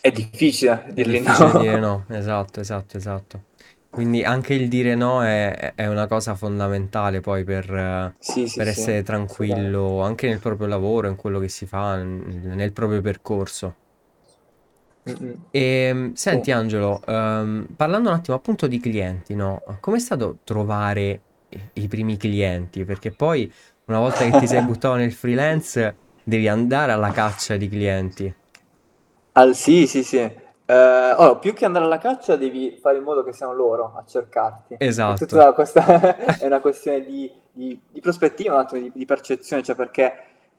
A: è difficile dirgli
B: difficile no. dire [laughs] no, esatto, esatto, esatto. Quindi anche il dire no è, è una cosa fondamentale poi per, sì, sì, per essere sì, tranquillo anche nel proprio lavoro, in quello che si fa, nel proprio percorso. E, ehm, senti Angelo, um, parlando un attimo appunto di clienti, no? Com'è stato trovare i primi clienti? Perché poi una volta che ti sei [laughs] buttato nel freelance devi andare alla caccia di clienti.
A: Al, sì, sì, sì. Eh, oh, più che andare alla caccia devi fare in modo che siano loro a cercarti.
B: Esatto.
A: questa [laughs] è una questione di, di, di prospettiva, un attimo di, di percezione, cioè perché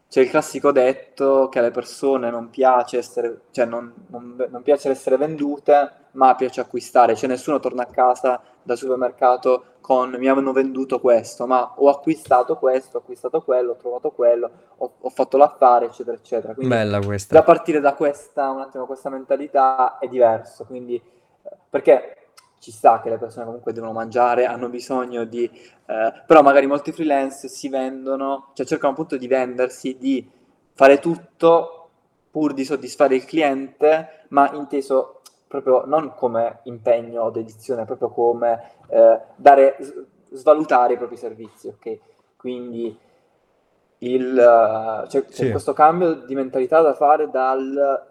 A: c'è il classico detto che alle persone non piace essere, cioè non, non, non, piace essere vendute, ma piace acquistare. Cioè nessuno torna a casa dal supermercato con mi hanno venduto questo, ma ho acquistato questo, ho acquistato quello, ho trovato quello, ho, ho fatto l'affare, eccetera, eccetera.
B: Quindi Bella questa.
A: Da partire da questa, un attimo, questa mentalità è diverso. Quindi, perché ci sta che le persone comunque devono mangiare, hanno bisogno di... Eh, però magari molti freelance si vendono, cioè cercano appunto di vendersi, di fare tutto pur di soddisfare il cliente, ma inteso proprio non come impegno o dedizione, proprio come eh, dare, svalutare i propri servizi, ok? Quindi il, uh, c'è, c'è sì. questo cambio di mentalità da fare dal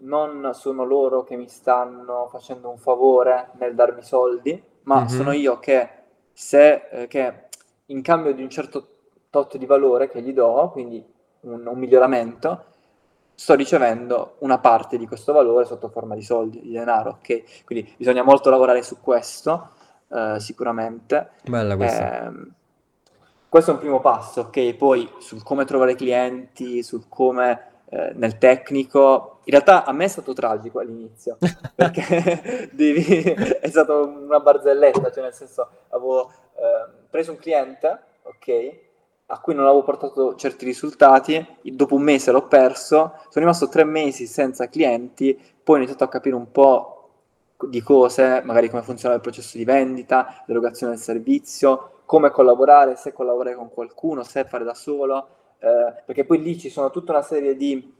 A: non sono loro che mi stanno facendo un favore nel darmi soldi, ma mm-hmm. sono io che se eh, che in cambio di un certo tot di valore che gli do, quindi un, un, miglioramento, sto ricevendo una parte di questo valore sotto forma di soldi, di denaro, ok? Quindi bisogna molto lavorare su questo, eh, sicuramente.
B: Bella questa.
A: Eh, questo è un primo passo, ok? Poi sul come trovare clienti, sul come eh, nel tecnico. In realtà a me è stato tragico all'inizio, [laughs] perché [laughs] devi... è stata una barzelletta, cioè nel senso avevo eh, preso un cliente, ok, a cui non avevo portato certi risultati, dopo un mese l'ho perso, sono rimasto tre mesi senza clienti, poi ho iniziato a capire un po' di cose, magari come funziona il processo di vendita, l'erogazione del servizio, come collaborare, se collaborare con qualcuno, se fare da solo, eh, perché poi lì ci sono tutta una serie di,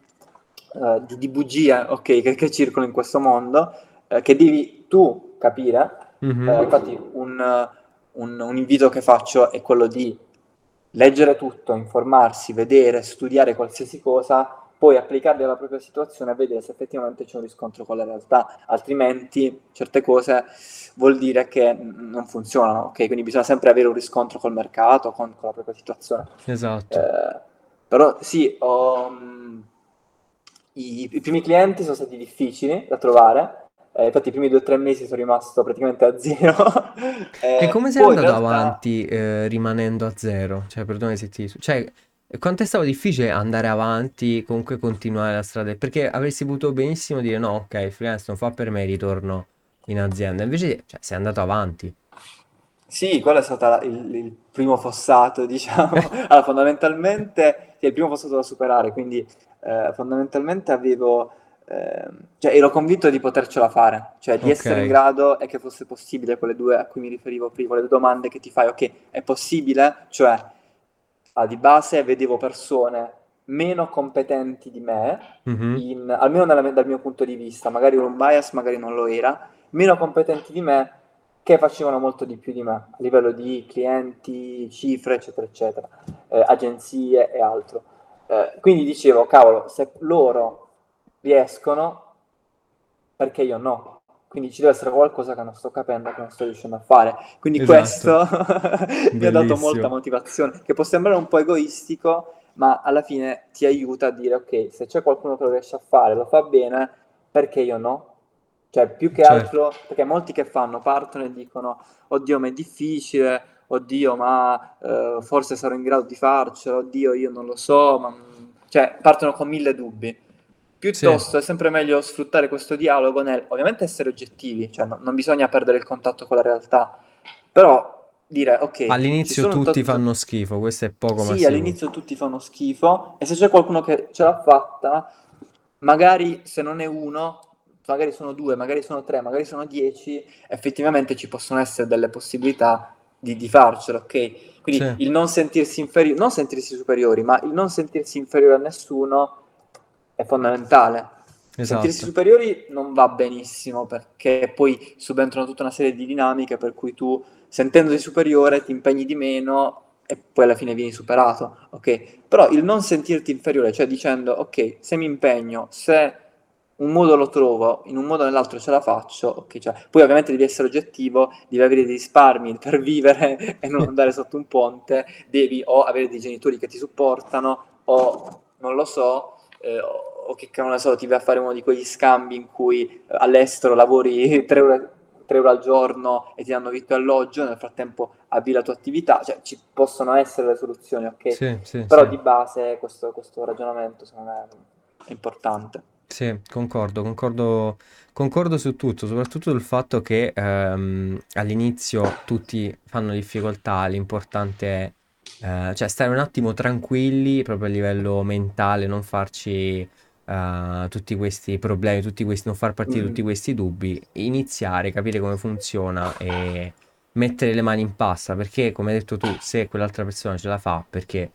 A: uh, di, di bugie okay, che, che, circolano in questo mondo eh, che devi tu capire. Mm-hmm. Eh, infatti un, un, un invito che faccio è quello di leggere tutto, informarsi, vedere, studiare qualsiasi cosa poi applicarli alla propria situazione e vedere se effettivamente c'è un riscontro con la realtà, altrimenti certe cose vuol dire che non funzionano, ok? Quindi bisogna sempre avere un riscontro col mercato, con, con la propria situazione.
B: Esatto.
A: Eh, però sì, ho, um, i, i, primi clienti sono stati difficili da trovare, eh, infatti i primi due o tre mesi sono rimasto praticamente a zero. [laughs]
B: eh, e come sei andato realtà... avanti eh, rimanendo a zero? Cioè, perdone se ti... Cioè, quanto è stato difficile andare avanti, comunque continuare la strada? Perché avresti potuto benissimo dire no, ok, freelance non fa per me, ritorno in azienda. Invece cioè, sei andato avanti.
A: Sì, quello è stato il, il primo fossato, [laughs] diciamo. allora, fondamentalmente, sì, il primo fossato da superare, quindi eh, fondamentalmente avevo... Eh, cioè ero convinto di potercela fare, cioè di okay. essere in grado e che fosse possibile quelle due a cui mi riferivo prima, quelle due domande che ti fai, ok, è possibile? Cioè ah, di base vedevo persone meno competenti di me, mm-hmm. in, almeno nella, dal mio punto di vista, magari un bias, magari non lo era, meno competenti di me che facevano molto di più di me a livello di clienti, cifre, eccetera, eccetera, eh, agenzie e altro. Eh, quindi dicevo, cavolo, se loro riescono, perché io no? Quindi ci deve essere qualcosa che non sto capendo, che non sto riuscendo a fare. Quindi esatto. questo [laughs] mi ha dato molta motivazione, che può sembrare un po' egoistico, ma alla fine ti aiuta a dire, ok, se c'è qualcuno che lo riesce a fare, lo fa bene, perché io no? Cioè, più che certo. altro, perché molti che fanno partono e dicono, oddio, ma è difficile, oddio, ma eh, forse sarò in grado di farcelo, oddio, io non lo so, ma... cioè, partono con mille dubbi Piuttosto sì. è sempre meglio sfruttare questo dialogo nel, ovviamente essere oggettivi, cioè no, non bisogna perdere il contatto con la realtà, però dire ok.
B: All'inizio tutti tot... fanno schifo, questo è poco
A: Sì, all'inizio tutti fanno schifo e se c'è qualcuno che ce l'ha fatta, magari se non è uno, magari sono due, magari sono tre, magari sono dieci, effettivamente ci possono essere delle possibilità di, di farcela, ok? Quindi sì. il non sentirsi inferiori, non sentirsi superiori, ma il non sentirsi inferiore a nessuno è fondamentale. Esatto. Sentirsi superiori non va benissimo perché poi subentrano tutta una serie di dinamiche per cui tu sentendoti superiore ti impegni di meno e poi alla fine vieni superato, ok? Però il non sentirti inferiore, cioè dicendo ok, se mi impegno, se un modo lo trovo, in un modo o nell'altro ce la faccio, ok? Cioè, poi ovviamente devi essere oggettivo, devi avere dei risparmi [laughs] per vivere e non andare sotto un ponte, devi o avere dei genitori che ti supportano o non lo so, eh, o che non so, ti vai a fare uno di quegli scambi in cui eh, all'estero lavori 3 euro, 3 euro, al giorno e ti danno vitto e alloggio, nel frattempo avvii la tua attività, cioè ci possono essere le soluzioni, ok?
B: Sì, sì,
A: Però
B: sì.
A: di base questo, questo ragionamento secondo me è importante.
B: Sì, concordo, concordo, concordo su tutto, soprattutto sul fatto che ehm, all'inizio tutti fanno difficoltà, l'importante è eh, cioè stare un attimo tranquilli proprio a livello mentale, non farci uh, tutti questi problemi, tutti questi, non far partire mm. tutti questi dubbi, iniziare, capire come funziona e mettere le mani in pasta, perché come hai detto tu, se quell'altra persona ce la fa, perché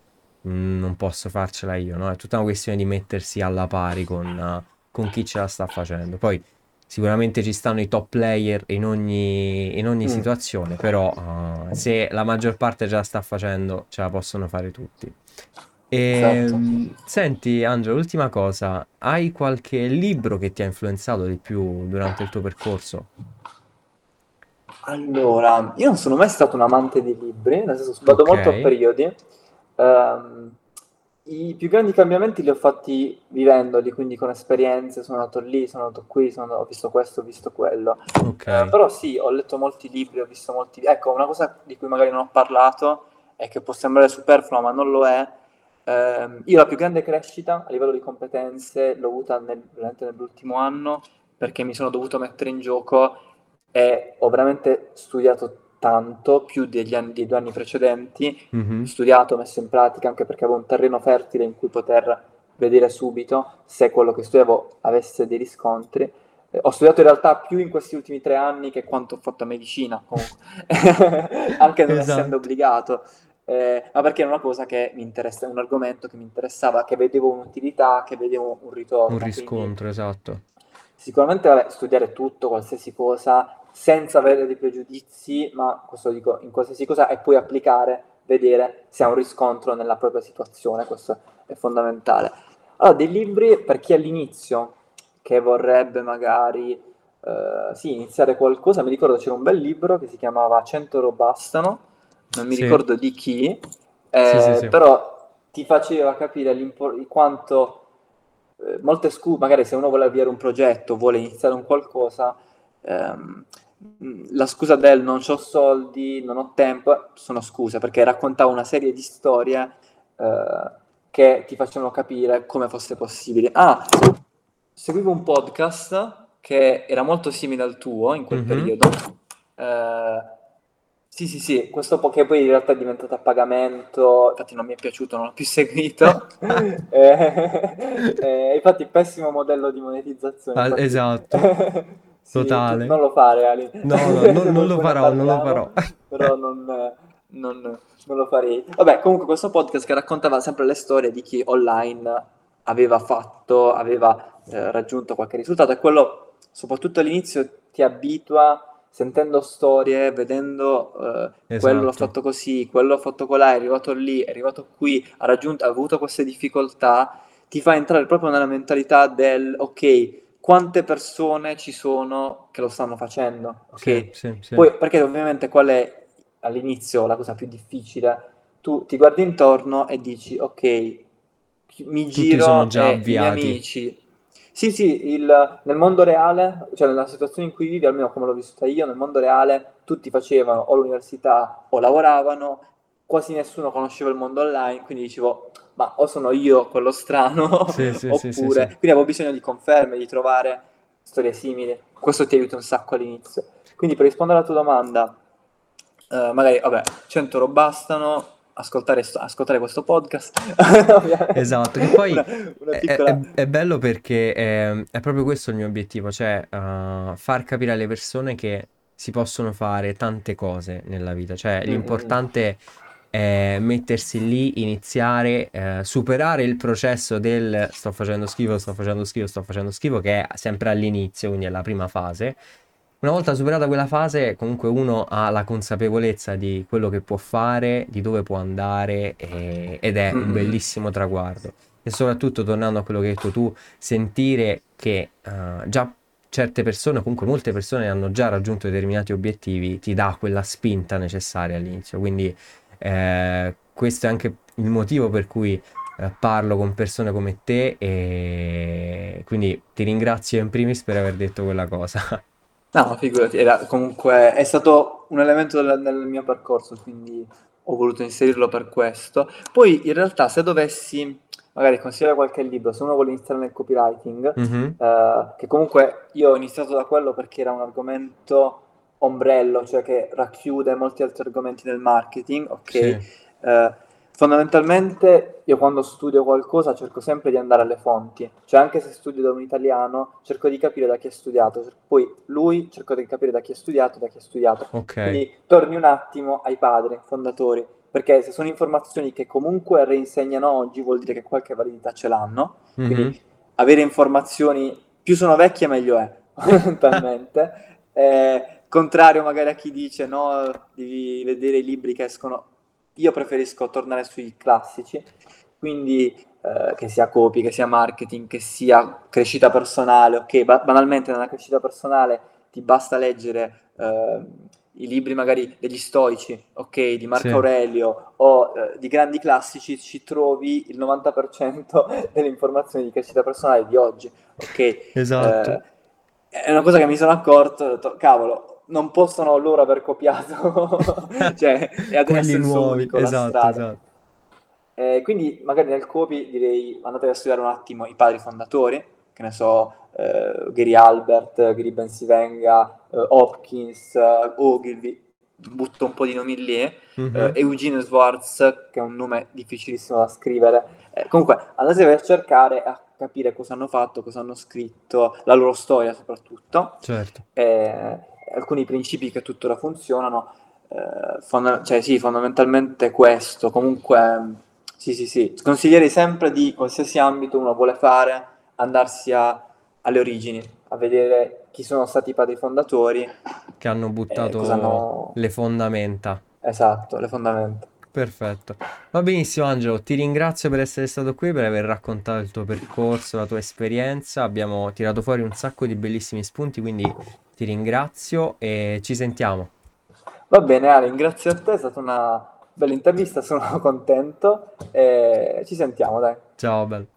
B: mm, non posso farcela io, no? È tutta una questione di mettersi alla pari con, uh, con chi ce la sta facendo. Poi Sicuramente ci stanno i top player in ogni, in ogni mm. situazione, però uh, se la maggior parte ce la sta facendo, ce la possono fare tutti. E, esatto. Senti Angelo, ultima cosa, hai qualche libro che ti ha influenzato di più durante il tuo percorso?
A: Allora, io non sono mai stato un amante di libri, nel senso vado okay. molto a periodi. Um, i più grandi cambiamenti li ho fatti vivendoli, quindi con esperienze, sono andato lì, sono andato qui, sono, ho visto questo, ho visto quello.
B: Okay.
A: Eh, però sì, ho letto molti libri, ho visto molti... Ecco, una cosa di cui magari non ho parlato e che può sembrare superflua, ma non lo è. Eh, io la più grande crescita a livello di competenze l'ho avuta nel, nell'ultimo anno perché mi sono dovuto mettere in gioco e ho veramente studiato tanto, più degli anni, dei due anni precedenti, mm-hmm. studiato, messo in pratica, anche perché avevo un terreno fertile in cui poter vedere subito se quello che studiavo avesse dei riscontri. ho studiato in realtà più in questi ultimi tre anni che quanto ho fatto a medicina, comunque, [laughs] anche non esatto. essendo obbligato. Eh, ma perché è una cosa che mi interessa, un argomento che mi interessava, che vedevo un'utilità, che vedevo un ritorno.
B: Un riscontro, quindi, esatto.
A: Sicuramente vabbè, studiare tutto, qualsiasi cosa, senza avere dei pregiudizi, ma questo dico in qualsiasi cosa, e poi applicare, vedere se ha un riscontro nella propria situazione, questo è fondamentale. Allora, dei libri per chi all'inizio che vorrebbe magari eh, sì, iniziare qualcosa, mi ricordo c'era un bel libro che si chiamava 100 euro bastano, non mi sì. ricordo di chi, eh, sì, però ti faceva capire quanto eh, molte scuse, magari se uno vuole avviare un progetto, vuole iniziare un qualcosa, ehm, la scusa del non ho soldi, non ho tempo, sono scuse perché raccontava una serie di storie eh, che ti facevano capire come fosse possibile. Ah, seguivo un podcast che era molto simile al tuo in quel mm-hmm. periodo. Eh, sì, sì, sì, questo po- che poi in realtà è diventato a pagamento, infatti non mi è piaciuto, non l'ho più [laughs] seguito. [laughs] eh, eh, infatti pessimo modello di monetizzazione.
B: Ah, esatto. [laughs] sì, Totale.
A: Non lo fare, Ali.
B: No, no [laughs] non, non lo farò, non lo farò. [laughs]
A: Però non, non non lo farei. Vabbè, comunque questo podcast che raccontava sempre le storie di chi online aveva fatto, aveva eh, raggiunto qualche risultato e quello, soprattutto all'inizio, ti abitua sentendo storie, vedendo eh, esatto. quello l'ha fatto così, quello l'ha fatto colà, è arrivato lì, è arrivato qui, ha, raggiunto, ha avuto queste difficoltà, ti fa entrare proprio nella mentalità del ok, quante persone ci sono che lo stanno facendo, ok? Sì, sì, sì. Poi, perché ovviamente qual è all'inizio la cosa più difficile, tu ti guardi intorno e dici ok, mi Tutti giro già e i miei amici. Sì, sì, il, nel mondo reale, cioè nella situazione in cui vivi, almeno come l'ho vissuta io, nel mondo reale tutti facevano o l'università o lavoravano, quasi nessuno conosceva il mondo online, quindi dicevo, ma o sono io quello strano, [laughs] sì, sì, oppure... Sì, quindi avevo bisogno di conferme, di trovare storie simili. Questo ti aiuta un sacco all'inizio. Quindi per rispondere alla tua domanda, Uh, magari, vabbè, 100 euro bastano, ascoltare, ascoltare questo podcast. [laughs]
B: esatto, che poi [laughs] una, una piccola... è, è, è, bello perché è, è, proprio questo il mio obiettivo, cioè uh, far capire alle persone che si possono fare tante cose nella vita, cioè mm-hmm. l'importante è mettersi lì, iniziare, eh, superare il processo del sto facendo schifo, sto facendo schifo, sto facendo schifo, che è sempre all'inizio, quindi è la prima fase, una volta superata quella fase, comunque uno ha la consapevolezza di quello che può fare, di dove può andare e, ed è un bellissimo traguardo. E soprattutto, tornando a quello che hai detto tu, sentire che uh, già certe persone, comunque molte persone hanno già raggiunto determinati obiettivi, ti dà quella spinta necessaria all'inizio. Quindi eh, questo è anche il motivo per cui eh, parlo con persone come te e quindi ti ringrazio in primis per aver detto quella cosa.
A: No, figurati, era comunque è stato un elemento del, del mio percorso, quindi ho voluto inserirlo per questo. Poi in realtà se dovessi magari consigliare qualche libro, se uno vuole iniziare nel copywriting, mm-hmm. eh, che comunque io ho iniziato da quello perché era un argomento ombrello, cioè che racchiude molti altri argomenti del marketing, ok? Sì. Eh, Fondamentalmente io quando studio qualcosa cerco sempre di andare alle fonti, cioè anche se studio da un italiano cerco di capire da chi ha studiato, poi lui cerco di capire da chi ha studiato, da chi ha studiato.
B: Okay.
A: Quindi torni un attimo ai padri, fondatori, perché se sono informazioni che comunque reinsegnano oggi vuol dire che qualche validità ce l'hanno, mm-hmm. quindi avere informazioni più sono vecchie meglio è, [laughs] fondamentalmente. eh, contrario magari a chi dice no, devi vedere i libri che escono io preferisco tornare sui classici, quindi eh, che sia copy, che sia marketing, che sia crescita personale, ok, ba- banalmente nella crescita personale ti basta leggere eh, i libri magari degli stoici, ok, di Marco sì. Aurelio o eh, di grandi classici, ci trovi il 90% [laughs] delle informazioni di crescita personale di oggi, ok?
B: Esatto.
A: Eh, è una cosa che mi sono accorto, ho detto, cavolo, non possono loro aver copiato, [laughs] cioè, e adesso nuovi, esatto, esatto. Eh, quindi magari nel copy direi andate a studiare un attimo i padri fondatori, che ne so, eh, Gary Albert, Gary Bensivenga, eh, Hopkins, eh, Ogilvy, butto un po' di nomi lì,
B: Mhm.
A: eh, Eugene Schwartz, che è un nome difficilissimo da scrivere. Eh, comunque, andate a cercare a capire cosa hanno fatto, cosa hanno scritto, la loro storia soprattutto,
B: Certo.
A: Eh, alcuni principi che tuttora funzionano. eh, fonda- cioè, sì, fondamentalmente questo. Comunque, sì, sì, sì. Consiglierei sempre di qualsiasi ambito uno vuole fare, andarsi a- alle origini, a vedere chi sono stati i padri fondatori.
B: Che hanno
A: eh,
B: buttato
A: cosa hanno...
B: le fondamenta.
A: Esatto, le fondamenta.
B: Perfetto. Va benissimo, Angelo. Ti ringrazio per essere stato qui, per aver raccontato il tuo percorso, la tua esperienza. Abbiamo tirato fuori un sacco di bellissimi spunti, quindi ti ringrazio e ci sentiamo.
A: Va bene, Ale, grazie a te, è stata una bella intervista, sono [laughs] contento e ci sentiamo, dai.
B: Ciao, bello.